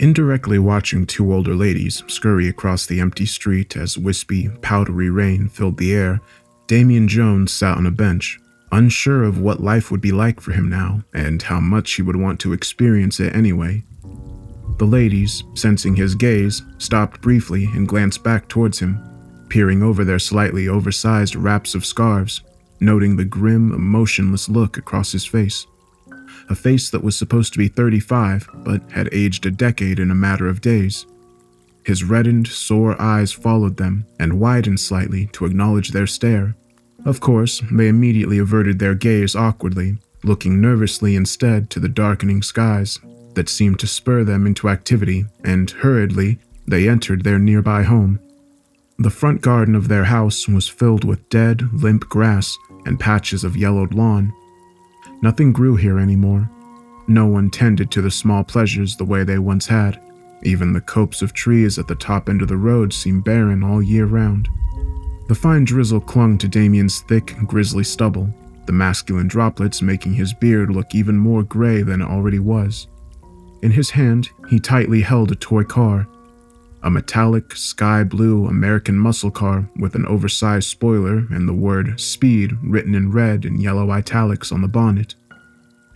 Indirectly watching two older ladies scurry across the empty street as wispy, powdery rain filled the air, Damien Jones sat on a bench, unsure of what life would be like for him now and how much he would want to experience it anyway. The ladies, sensing his gaze, stopped briefly and glanced back towards him, peering over their slightly oversized wraps of scarves, noting the grim, emotionless look across his face. A face that was supposed to be 35, but had aged a decade in a matter of days. His reddened, sore eyes followed them and widened slightly to acknowledge their stare. Of course, they immediately averted their gaze awkwardly, looking nervously instead to the darkening skies that seemed to spur them into activity, and hurriedly they entered their nearby home. The front garden of their house was filled with dead, limp grass and patches of yellowed lawn. Nothing grew here anymore. No one tended to the small pleasures the way they once had. Even the copse of trees at the top end of the road seemed barren all year round. The fine drizzle clung to Damien's thick, grisly stubble, the masculine droplets making his beard look even more gray than it already was. In his hand, he tightly held a toy car, a metallic sky blue American muscle car with an oversized spoiler and the word speed written in red and yellow italics on the bonnet.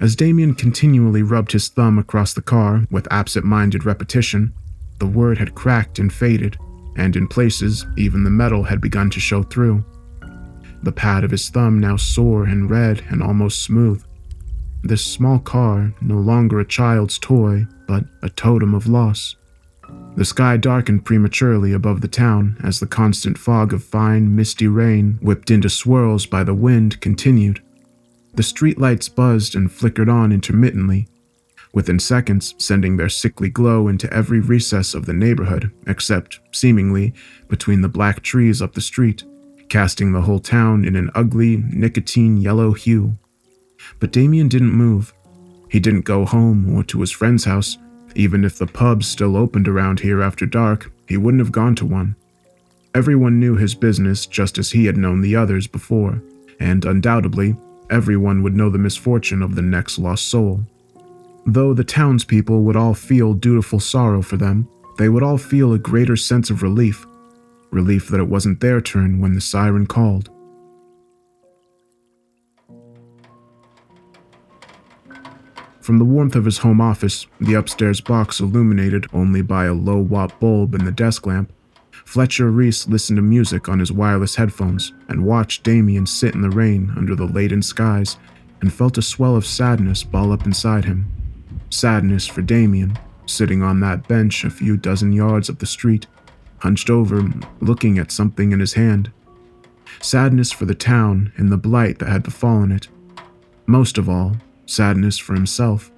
As Damien continually rubbed his thumb across the car with absent minded repetition, the word had cracked and faded, and in places, even the metal had begun to show through. The pad of his thumb now sore and red and almost smooth. This small car, no longer a child's toy, but a totem of loss. The sky darkened prematurely above the town as the constant fog of fine, misty rain, whipped into swirls by the wind, continued. The streetlights buzzed and flickered on intermittently, within seconds sending their sickly glow into every recess of the neighborhood, except, seemingly, between the black trees up the street, casting the whole town in an ugly, nicotine yellow hue. But Damien didn't move. He didn't go home or to his friend's house even if the pubs still opened around here after dark, he wouldn't have gone to one. Everyone knew his business just as he had known the others before, and undoubtedly, everyone would know the misfortune of the next lost soul. Though the townspeople would all feel dutiful sorrow for them, they would all feel a greater sense of relief relief that it wasn't their turn when the siren called. From the warmth of his home office, the upstairs box illuminated only by a low watt bulb in the desk lamp, Fletcher Reese listened to music on his wireless headphones and watched Damien sit in the rain under the laden skies and felt a swell of sadness ball up inside him. Sadness for Damien, sitting on that bench a few dozen yards up the street, hunched over, looking at something in his hand. Sadness for the town and the blight that had befallen it. Most of all, sadness for himself,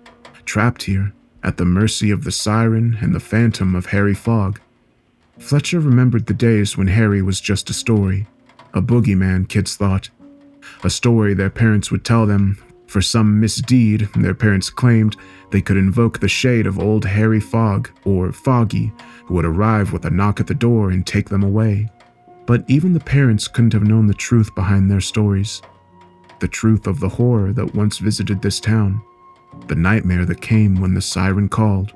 trapped here, at the mercy of the siren and the phantom of Harry Fogg. Fletcher remembered the days when Harry was just a story, a boogeyman, kids thought. A story their parents would tell them. For some misdeed, their parents claimed they could invoke the shade of old Harry Fogg, or Foggy, who would arrive with a knock at the door and take them away. But even the parents couldn't have known the truth behind their stories the truth of the horror that once visited this town, the nightmare that came when the siren called.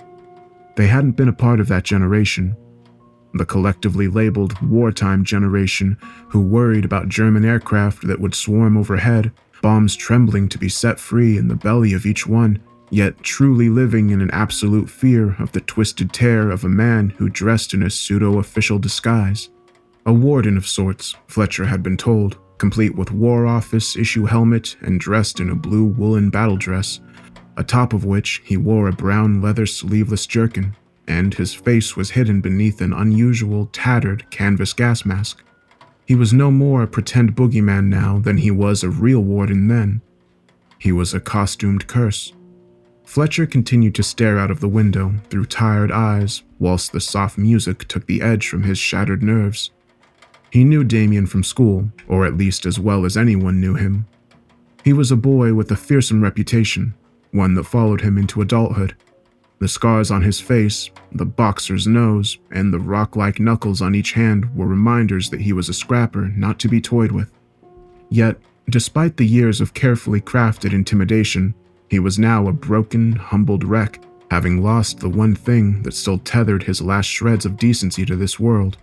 They hadn't been a part of that generation, the collectively labeled wartime generation who worried about German aircraft that would swarm overhead, bombs trembling to be set free in the belly of each one, yet truly living in an absolute fear of the twisted terror of a man who dressed in a pseudo official disguise. A warden of sorts, Fletcher had been told complete with War Office issue helmet and dressed in a blue woolen battle dress, atop of which he wore a brown leather sleeveless jerkin, and his face was hidden beneath an unusual, tattered canvas gas mask. He was no more a pretend boogeyman now than he was a real warden then. He was a costumed curse. Fletcher continued to stare out of the window through tired eyes, whilst the soft music took the edge from his shattered nerves. He knew Damien from school, or at least as well as anyone knew him. He was a boy with a fearsome reputation, one that followed him into adulthood. The scars on his face, the boxer's nose, and the rock like knuckles on each hand were reminders that he was a scrapper not to be toyed with. Yet, despite the years of carefully crafted intimidation, he was now a broken, humbled wreck, having lost the one thing that still tethered his last shreds of decency to this world.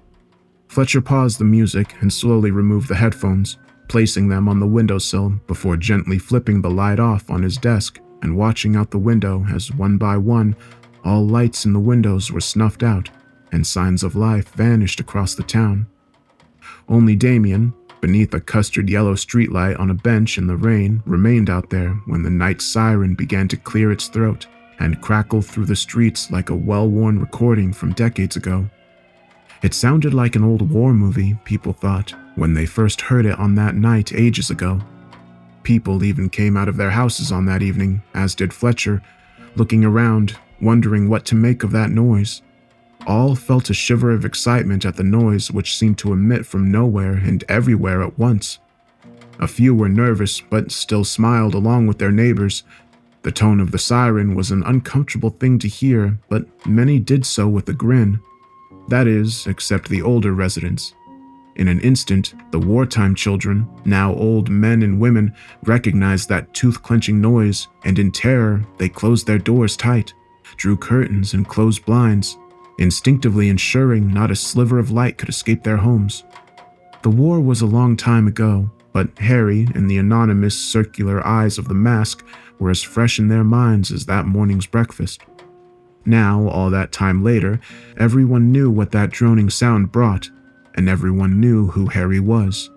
Fletcher paused the music and slowly removed the headphones, placing them on the windowsill before gently flipping the light off on his desk and watching out the window as one by one all lights in the windows were snuffed out and signs of life vanished across the town. Only Damien, beneath a custard yellow streetlight on a bench in the rain, remained out there when the night siren began to clear its throat and crackle through the streets like a well worn recording from decades ago. It sounded like an old war movie, people thought, when they first heard it on that night ages ago. People even came out of their houses on that evening, as did Fletcher, looking around, wondering what to make of that noise. All felt a shiver of excitement at the noise which seemed to emit from nowhere and everywhere at once. A few were nervous, but still smiled along with their neighbors. The tone of the siren was an uncomfortable thing to hear, but many did so with a grin. That is, except the older residents. In an instant, the wartime children, now old men and women, recognized that tooth clenching noise, and in terror, they closed their doors tight, drew curtains, and closed blinds, instinctively ensuring not a sliver of light could escape their homes. The war was a long time ago, but Harry and the anonymous circular eyes of the mask were as fresh in their minds as that morning's breakfast. Now, all that time later, everyone knew what that droning sound brought, and everyone knew who Harry was.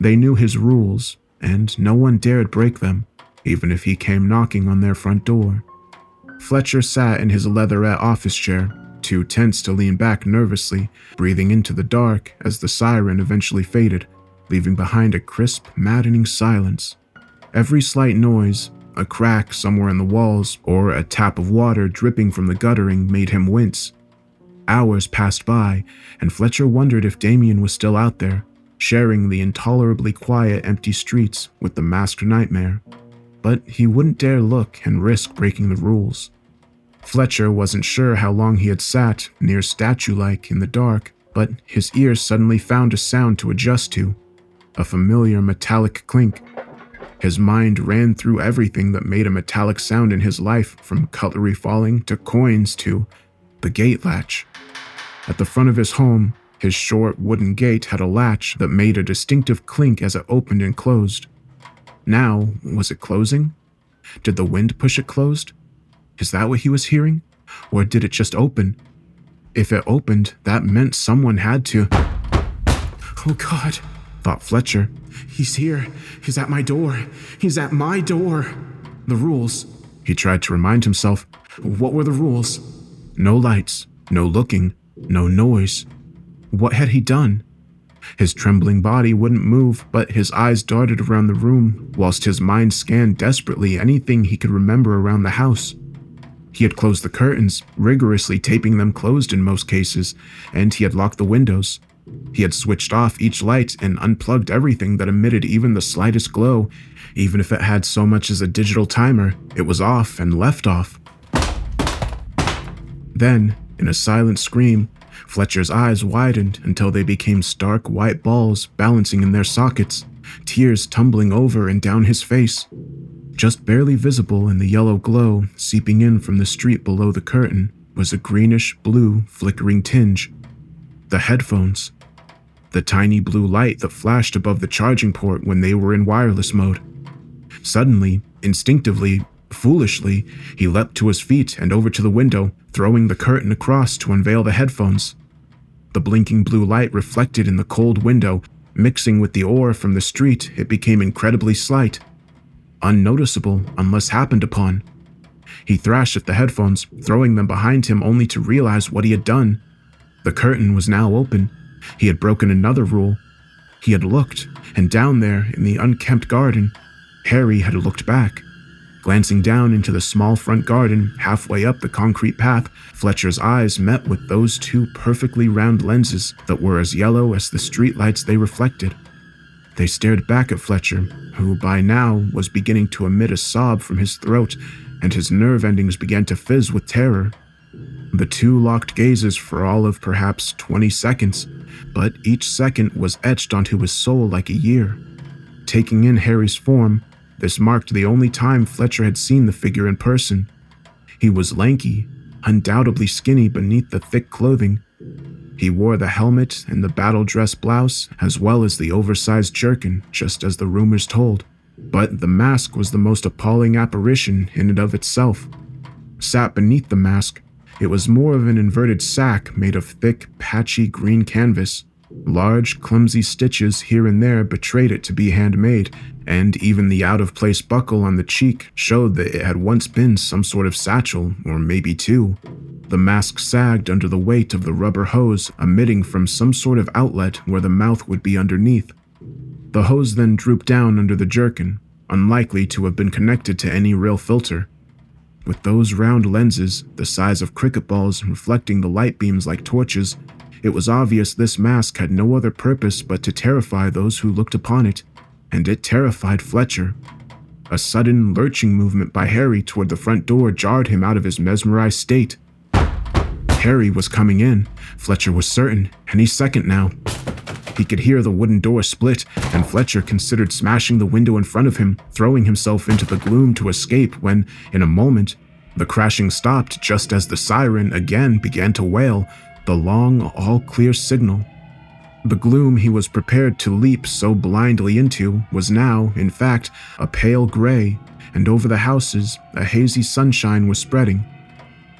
They knew his rules, and no one dared break them, even if he came knocking on their front door. Fletcher sat in his leatherette office chair, too tense to lean back nervously, breathing into the dark as the siren eventually faded, leaving behind a crisp, maddening silence. Every slight noise, a crack somewhere in the walls, or a tap of water dripping from the guttering made him wince. Hours passed by, and Fletcher wondered if Damien was still out there, sharing the intolerably quiet, empty streets with the masked nightmare. But he wouldn't dare look and risk breaking the rules. Fletcher wasn't sure how long he had sat, near statue like, in the dark, but his ears suddenly found a sound to adjust to a familiar metallic clink his mind ran through everything that made a metallic sound in his life, from cutlery falling to coins to the gate latch. At the front of his home, his short wooden gate had a latch that made a distinctive clink as it opened and closed. Now, was it closing? Did the wind push it closed? Is that what he was hearing? Or did it just open? If it opened, that meant someone had to. Oh God, thought Fletcher. He's here. He's at my door. He's at my door. The rules. He tried to remind himself. What were the rules? No lights, no looking, no noise. What had he done? His trembling body wouldn't move, but his eyes darted around the room, whilst his mind scanned desperately anything he could remember around the house. He had closed the curtains, rigorously taping them closed in most cases, and he had locked the windows. He had switched off each light and unplugged everything that emitted even the slightest glow. Even if it had so much as a digital timer, it was off and left off. Then, in a silent scream, Fletcher's eyes widened until they became stark white balls balancing in their sockets, tears tumbling over and down his face. Just barely visible in the yellow glow seeping in from the street below the curtain was a greenish blue flickering tinge. The headphones the tiny blue light that flashed above the charging port when they were in wireless mode. Suddenly, instinctively, foolishly, he leapt to his feet and over to the window, throwing the curtain across to unveil the headphones. The blinking blue light reflected in the cold window, mixing with the ore from the street, it became incredibly slight, unnoticeable unless happened upon. He thrashed at the headphones, throwing them behind him only to realize what he had done. The curtain was now open, he had broken another rule. He had looked, and down there in the unkempt garden, Harry had looked back. Glancing down into the small front garden, halfway up the concrete path, Fletcher's eyes met with those two perfectly round lenses that were as yellow as the streetlights they reflected. They stared back at Fletcher, who by now was beginning to emit a sob from his throat, and his nerve endings began to fizz with terror. The two locked gazes for all of perhaps 20 seconds, but each second was etched onto his soul like a year. Taking in Harry's form, this marked the only time Fletcher had seen the figure in person. He was lanky, undoubtedly skinny beneath the thick clothing. He wore the helmet and the battle dress blouse, as well as the oversized jerkin, just as the rumors told. But the mask was the most appalling apparition in and of itself. Sat beneath the mask, it was more of an inverted sack made of thick, patchy green canvas. Large, clumsy stitches here and there betrayed it to be handmade, and even the out of place buckle on the cheek showed that it had once been some sort of satchel, or maybe two. The mask sagged under the weight of the rubber hose emitting from some sort of outlet where the mouth would be underneath. The hose then drooped down under the jerkin, unlikely to have been connected to any real filter. With those round lenses, the size of cricket balls, reflecting the light beams like torches, it was obvious this mask had no other purpose but to terrify those who looked upon it, and it terrified Fletcher. A sudden, lurching movement by Harry toward the front door jarred him out of his mesmerized state. Harry was coming in, Fletcher was certain, any second now. He could hear the wooden door split, and Fletcher considered smashing the window in front of him, throwing himself into the gloom to escape when, in a moment, the crashing stopped just as the siren again began to wail, the long, all clear signal. The gloom he was prepared to leap so blindly into was now, in fact, a pale gray, and over the houses, a hazy sunshine was spreading.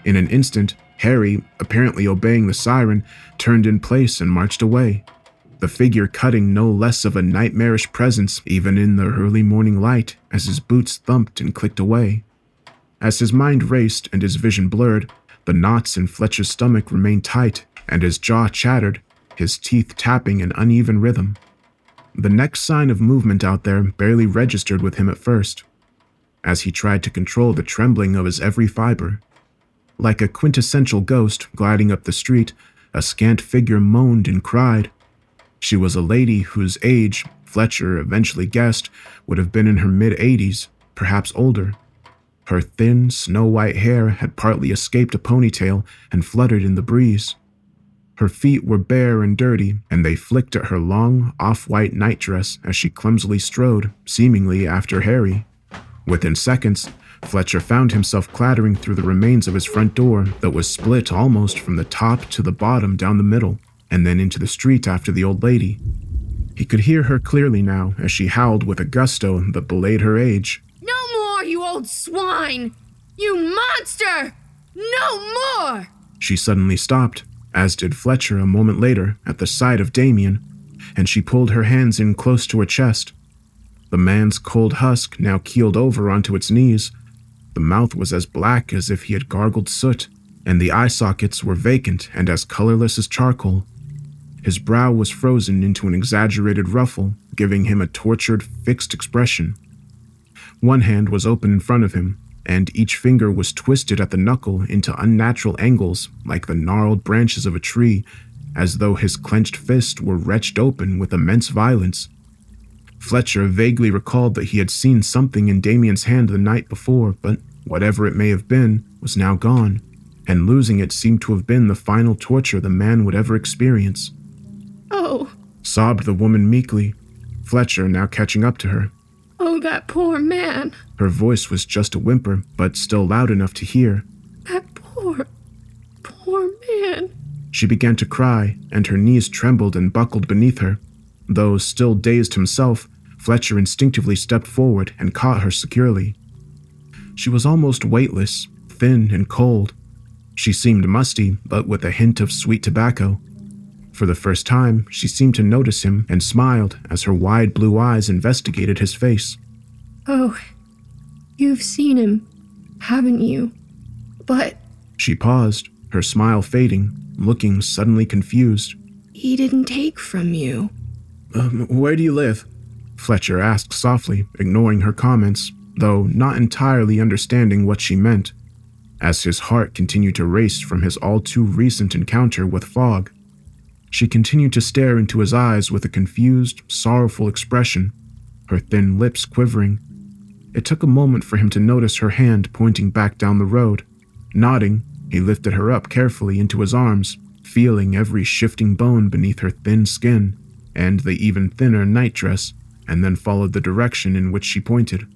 In an instant, Harry, apparently obeying the siren, turned in place and marched away the figure cutting no less of a nightmarish presence even in the early morning light as his boots thumped and clicked away. As his mind raced and his vision blurred, the knots in Fletcher's stomach remained tight and his jaw chattered, his teeth tapping in uneven rhythm. The next sign of movement out there barely registered with him at first, as he tried to control the trembling of his every fiber. Like a quintessential ghost gliding up the street, a scant figure moaned and cried, she was a lady whose age, Fletcher eventually guessed, would have been in her mid 80s, perhaps older. Her thin, snow white hair had partly escaped a ponytail and fluttered in the breeze. Her feet were bare and dirty, and they flicked at her long, off white nightdress as she clumsily strode, seemingly after Harry. Within seconds, Fletcher found himself clattering through the remains of his front door that was split almost from the top to the bottom down the middle and then into the street after the old lady. He could hear her clearly now as she howled with a gusto that belayed her age. No more, you old swine! You monster! No more! She suddenly stopped, as did Fletcher a moment later at the sight of Damien, and she pulled her hands in close to her chest. The man's cold husk now keeled over onto its knees. The mouth was as black as if he had gargled soot, and the eye sockets were vacant and as colorless as charcoal. His brow was frozen into an exaggerated ruffle, giving him a tortured, fixed expression. One hand was open in front of him, and each finger was twisted at the knuckle into unnatural angles like the gnarled branches of a tree, as though his clenched fist were wrenched open with immense violence. Fletcher vaguely recalled that he had seen something in Damien's hand the night before, but whatever it may have been was now gone, and losing it seemed to have been the final torture the man would ever experience. Oh, sobbed the woman meekly, Fletcher now catching up to her. Oh, that poor man. Her voice was just a whimper, but still loud enough to hear. That poor, poor man. She began to cry, and her knees trembled and buckled beneath her. Though still dazed himself, Fletcher instinctively stepped forward and caught her securely. She was almost weightless, thin and cold. She seemed musty, but with a hint of sweet tobacco. For the first time, she seemed to notice him and smiled as her wide blue eyes investigated his face. Oh, you've seen him, haven't you? But. She paused, her smile fading, looking suddenly confused. He didn't take from you. Um, where do you live? Fletcher asked softly, ignoring her comments, though not entirely understanding what she meant, as his heart continued to race from his all too recent encounter with Fogg. She continued to stare into his eyes with a confused, sorrowful expression, her thin lips quivering. It took a moment for him to notice her hand pointing back down the road. Nodding, he lifted her up carefully into his arms, feeling every shifting bone beneath her thin skin and the even thinner nightdress, and then followed the direction in which she pointed.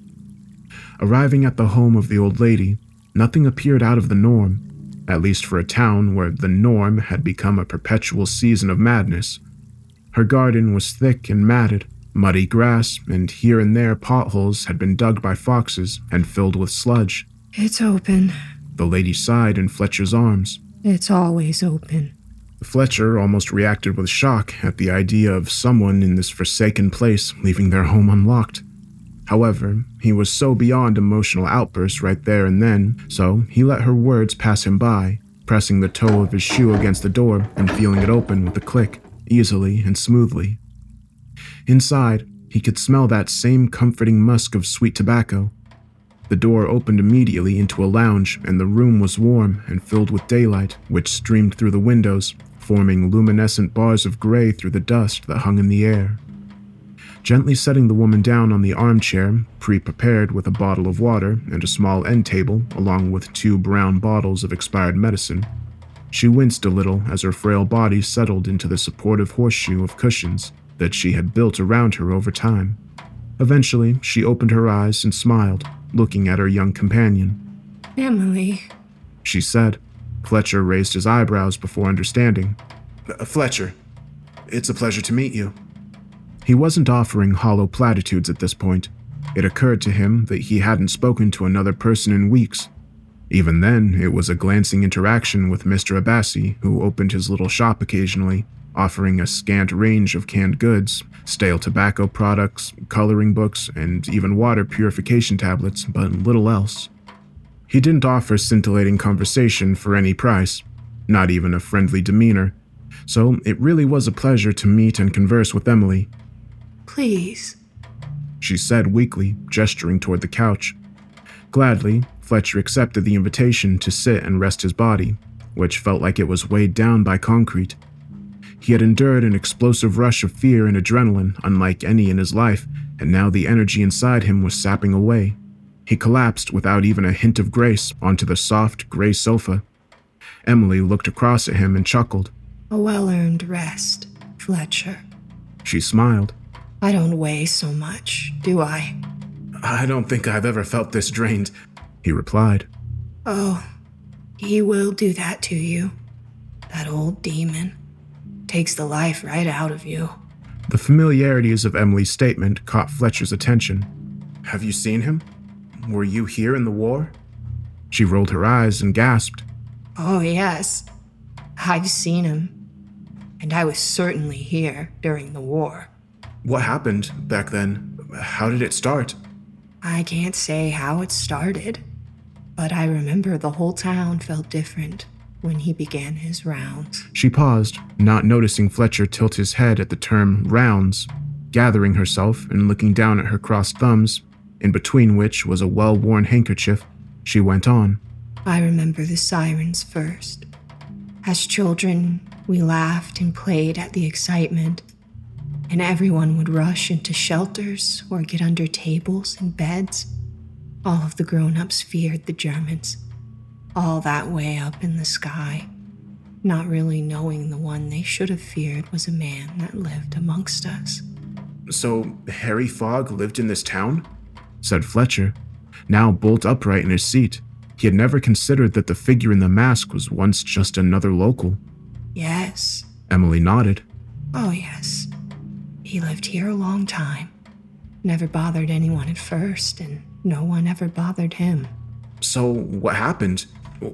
Arriving at the home of the old lady, Nothing appeared out of the norm, at least for a town where the norm had become a perpetual season of madness. Her garden was thick and matted, muddy grass, and here and there potholes had been dug by foxes and filled with sludge. It's open. The lady sighed in Fletcher's arms. It's always open. Fletcher almost reacted with shock at the idea of someone in this forsaken place leaving their home unlocked. However, he was so beyond emotional outbursts right there and then, so he let her words pass him by, pressing the toe of his shoe against the door and feeling it open with a click, easily and smoothly. Inside, he could smell that same comforting musk of sweet tobacco. The door opened immediately into a lounge, and the room was warm and filled with daylight, which streamed through the windows, forming luminescent bars of gray through the dust that hung in the air. Gently setting the woman down on the armchair, pre prepared with a bottle of water and a small end table, along with two brown bottles of expired medicine, she winced a little as her frail body settled into the supportive horseshoe of cushions that she had built around her over time. Eventually, she opened her eyes and smiled, looking at her young companion. Emily, She said. Fletcher raised his eyebrows before understanding. "Uh, Fletcher, it's a pleasure to meet you. He wasn't offering hollow platitudes at this point. It occurred to him that he hadn't spoken to another person in weeks. Even then, it was a glancing interaction with Mr. Abbasi, who opened his little shop occasionally, offering a scant range of canned goods, stale tobacco products, coloring books, and even water purification tablets, but little else. He didn't offer scintillating conversation for any price, not even a friendly demeanor, so it really was a pleasure to meet and converse with Emily, please. she said weakly, gesturing toward the couch. Gladly, Fletcher accepted the invitation to sit and rest his body, which felt like it was weighed down by concrete. He had endured an explosive rush of fear and adrenaline unlike any in his life, and now the energy inside him was sapping away. He collapsed without even a hint of grace onto the soft, gray sofa. Emily looked across at him and chuckled. A well earned rest, Fletcher. She smiled. I don't weigh so much, do I? I don't think I've ever felt this drained, he replied. Oh, he will do that to you. That old demon takes the life right out of you. The familiarities of Emily's statement caught Fletcher's attention. Have you seen him? Were you here in the war? She rolled her eyes and gasped. Oh, yes. I've seen him. And I was certainly here during the war. What happened back then? How did it start? I can't say how it started, but I remember the whole town felt different when he began his rounds. She paused, not noticing Fletcher tilt his head at the term rounds, gathering herself and looking down at her crossed thumbs, in between which was a well worn handkerchief. She went on. I remember the sirens first. As children, we laughed and played at the excitement, and everyone would rush into shelters or get under tables and beds. All of the grown ups feared the Germans, all that way up in the sky, not really knowing the one they should have feared was a man that lived amongst us. So, Harry Fogg lived in this town? said Fletcher, now bolt upright in his seat. He had never considered that the figure in the mask was once just another local. Yes, Emily nodded. oh yes. He lived here a long time. Never bothered anyone at first, and no one ever bothered him. So, what happened?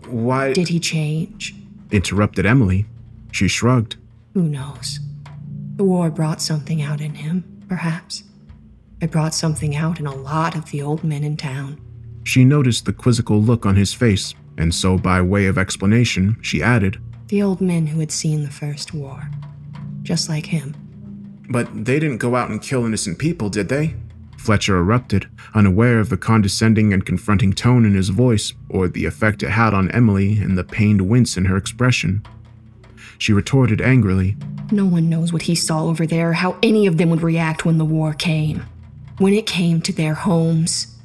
Why? Did he change? interrupted Emily. She shrugged. Who knows? The war brought something out in him, perhaps. It brought something out in a lot of the old men in town. She noticed the quizzical look on his face, and so, by way of explanation, she added, The old men who had seen the First War. Just like him. But they didn't go out and kill innocent people, did they? Fletcher erupted, unaware of the condescending and confronting tone in his voice, or the effect it had on Emily and the pained wince in her expression. She retorted angrily, No one knows what he saw over there, how any of them would react when the war came. When it came to their homes,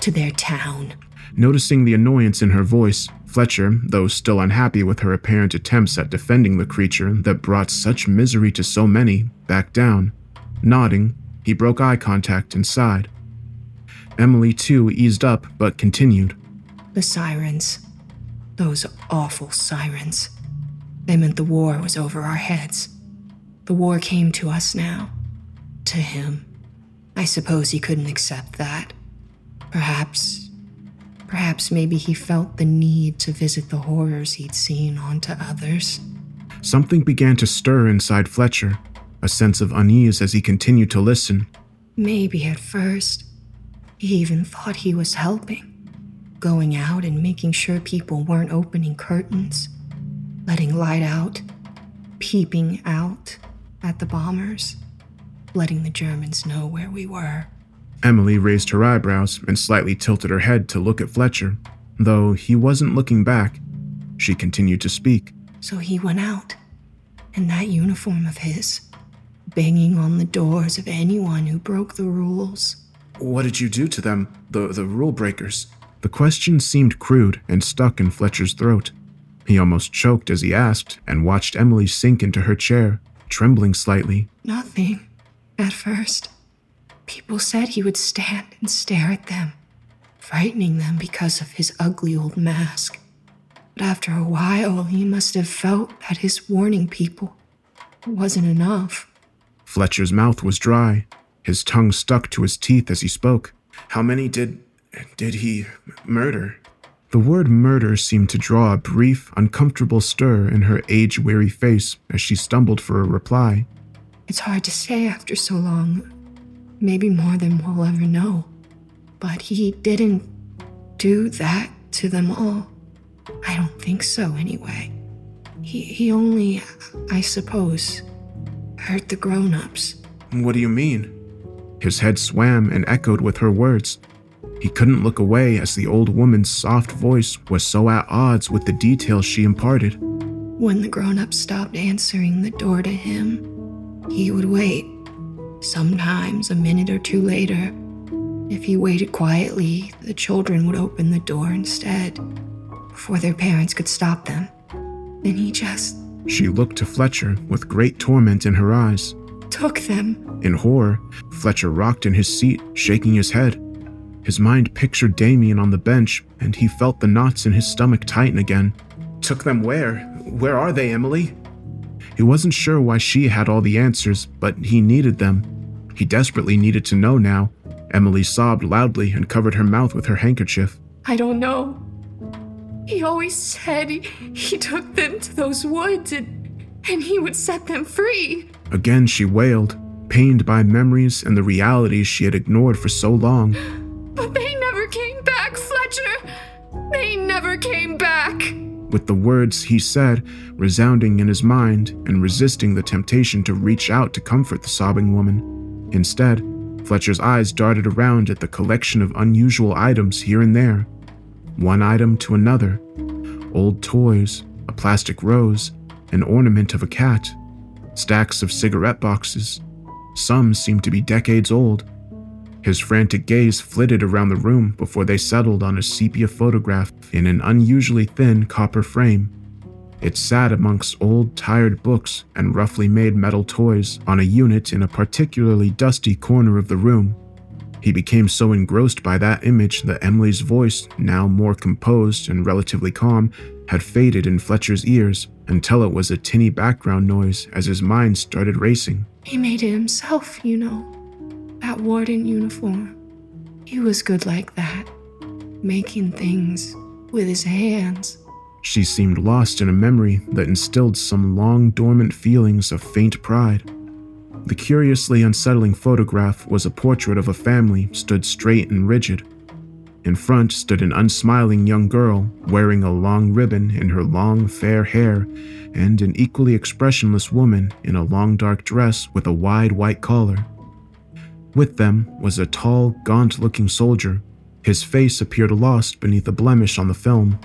to their town. Noticing the annoyance in her voice, Fletcher, though still unhappy with her apparent attempts at defending the creature that brought such misery to so many, backed down. Nodding, he broke eye contact and sighed. Emily, too, eased up but continued. The sirens. Those awful sirens. They meant the war was over our heads. The war came to us now. To him. I suppose he couldn't accept that. Perhaps. Perhaps maybe he felt the need to visit the horrors he'd seen onto others. Something began to stir inside Fletcher, a sense of unease as he continued to listen. Maybe at first, he even thought he was helping. Going out and making sure people weren't opening curtains, letting light out, peeping out at the bombers, letting the Germans know where we were. Emily raised her eyebrows and slightly tilted her head to look at Fletcher. Though he wasn't looking back, she continued to speak. So he went out, in that uniform of his, banging on the doors of anyone who broke the rules. What did you do to them, the, the rule breakers? The question seemed crude and stuck in Fletcher's throat. He almost choked as he asked and watched Emily sink into her chair, trembling slightly. Nothing, at first. People said he would stand and stare at them, frightening them because of his ugly old mask. But after a while, he must have felt that his warning people wasn't enough. Fletcher's mouth was dry. His tongue stuck to his teeth as he spoke. How many did. did he murder? The word murder seemed to draw a brief, uncomfortable stir in her age weary face as she stumbled for a reply. It's hard to say after so long. Maybe more than we'll ever know. But he didn't do that to them all. I don't think so, anyway. He, he only, I suppose, hurt the grown ups. What do you mean? His head swam and echoed with her words. He couldn't look away as the old woman's soft voice was so at odds with the details she imparted. When the grown ups stopped answering the door to him, he would wait. Sometimes a minute or two later, if he waited quietly, the children would open the door instead, before their parents could stop them. And he just She looked to Fletcher with great torment in her eyes. took them. In horror, Fletcher rocked in his seat, shaking his head. His mind pictured Damien on the bench, and he felt the knots in his stomach tighten again. Took them where? Where are they, Emily? He wasn't sure why she had all the answers, but he needed them. He desperately needed to know now. Emily sobbed loudly and covered her mouth with her handkerchief. I don't know. He always said he, he took them to those woods and, and he would set them free. Again, she wailed, pained by memories and the realities she had ignored for so long. But they never came back, Fletcher. They never came back. with the words he said resounding in his mind and resisting the temptation to reach out to comfort the sobbing woman. Instead, Fletcher's eyes darted around at the collection of unusual items here and there, one item to another old toys, a plastic rose, an ornament of a cat, stacks of cigarette boxes. Some seemed to be decades old. His frantic gaze flitted around the room before they settled on a sepia photograph in an unusually thin copper frame. It sat amongst old, tired books and roughly made metal toys on a unit in a particularly dusty corner of the room. He became so engrossed by that image that Emily's voice, now more composed and relatively calm, had faded in Fletcher's ears until it was a tinny background noise as his mind started racing. He made it himself, you know. That warden uniform. He was good like that. Making things with his hands. She seemed lost in a memory that instilled some long dormant feelings of faint pride. The curiously unsettling photograph was a portrait of a family stood straight and rigid. In front stood an unsmiling young girl wearing a long ribbon in her long fair hair and an equally expressionless woman in a long dark dress with a wide white collar. With them was a tall, gaunt looking soldier. His face appeared lost beneath a blemish on the film.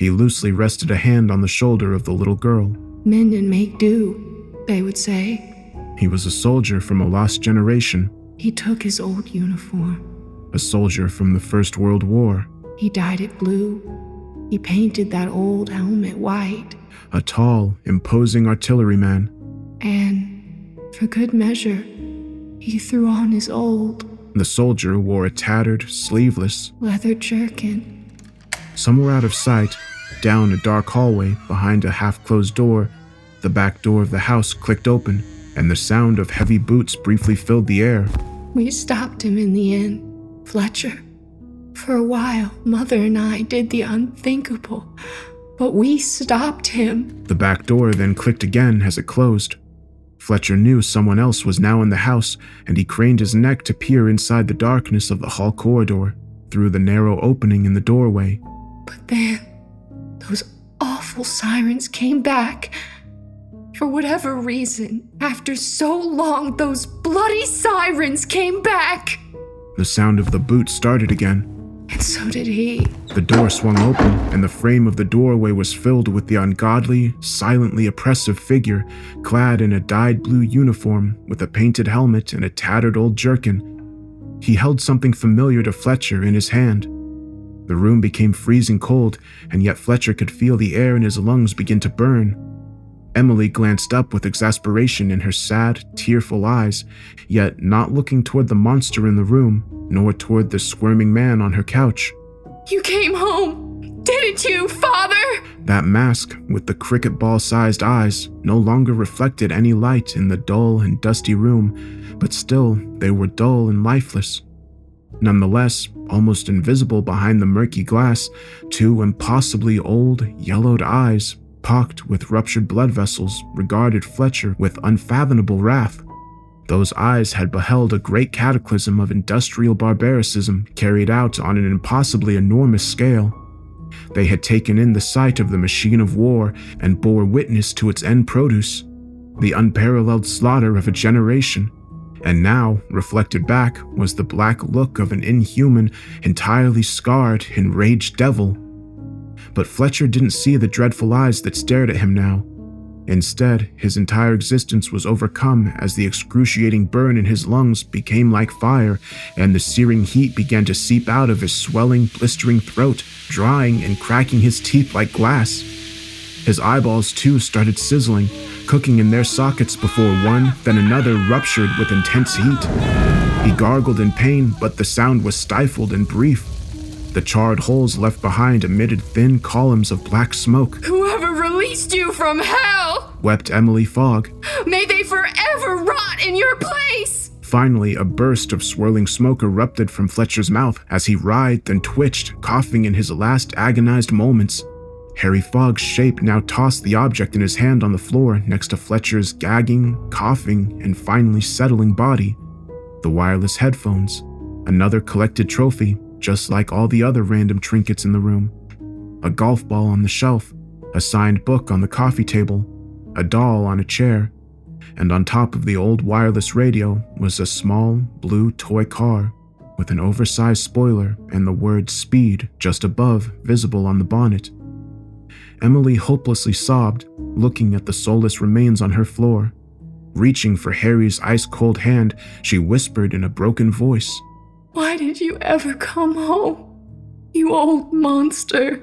He loosely rested a hand on the shoulder of the little girl. Mend and make do, they would say. He was a soldier from a lost generation, He took his old uniform. a soldier from the First World War, He dyed it blue. He painted that old helmet white. a tall, imposing artilleryman. And, for good measure, he threw on his old The soldier wore a tattered, sleeveless, leather jerkin. Somewhere out of sight, down a dark hallway behind a half closed door, the back door of the house clicked open, and the sound of heavy boots briefly filled the air. We stopped him in the end, Fletcher. For a while, Mother and I did the unthinkable, but we stopped him. The back door then clicked again as it closed. Fletcher knew someone else was now in the house, and he craned his neck to peer inside the darkness of the hall corridor, through the narrow opening in the doorway. But then, those awful sirens came back. For whatever reason, after so long, those bloody sirens came back. The sound of the boot started again. And so did he. The door swung open, and the frame of the doorway was filled with the ungodly, silently oppressive figure, clad in a dyed blue uniform with a painted helmet and a tattered old jerkin. He held something familiar to Fletcher in his hand. The room became freezing cold, and yet Fletcher could feel the air in his lungs begin to burn. Emily glanced up with exasperation in her sad, tearful eyes, yet not looking toward the monster in the room, nor toward the squirming man on her couch. You came home, didn't you, Father? That mask, with the cricket ball sized eyes, no longer reflected any light in the dull and dusty room, but still they were dull and lifeless. Nonetheless, almost invisible behind the murky glass, two impossibly old, yellowed eyes pocked with ruptured blood vessels, regarded Fletcher with unfathomable wrath. Those eyes had beheld a great cataclysm of industrial barbaricism carried out on an impossibly enormous scale. They had taken in the sight of the machine of war and bore witness to its end produce, the unparalleled slaughter of a generation. And now, reflected back, was the black look of an inhuman, entirely scarred, enraged devil but Fletcher didn't see the dreadful eyes that stared at him now. Instead, his entire existence was overcome as the excruciating burn in his lungs became like fire, and the searing heat began to seep out of his swelling, blistering throat, drying and cracking his teeth like glass. His eyeballs, too, started sizzling, cooking in their sockets before one, then another ruptured with intense heat. He gargled in pain, but the sound was stifled and brief. The charred holes left behind emitted thin columns of black smoke. Whoever released you from hell! wept Emily Fogg. May they forever rot in your place! Finally, a burst of swirling smoke erupted from Fletcher's mouth as he writhed and twitched, coughing in his last agonized moments. Harry Fogg's shape now tossed the object in his hand on the floor next to Fletcher's gagging, coughing, and finally settling body. The wireless headphones, another collected trophy, just like all the other random trinkets in the room. A golf ball on the shelf, a signed book on the coffee table, a doll on a chair, and on top of the old wireless radio was a small blue toy car with an oversized spoiler and the word speed just above visible on the bonnet. Emily hopelessly sobbed, looking at the soulless remains on her floor. Reaching for Harry's ice cold hand, she whispered in a broken voice, why did you ever come home? You old monster.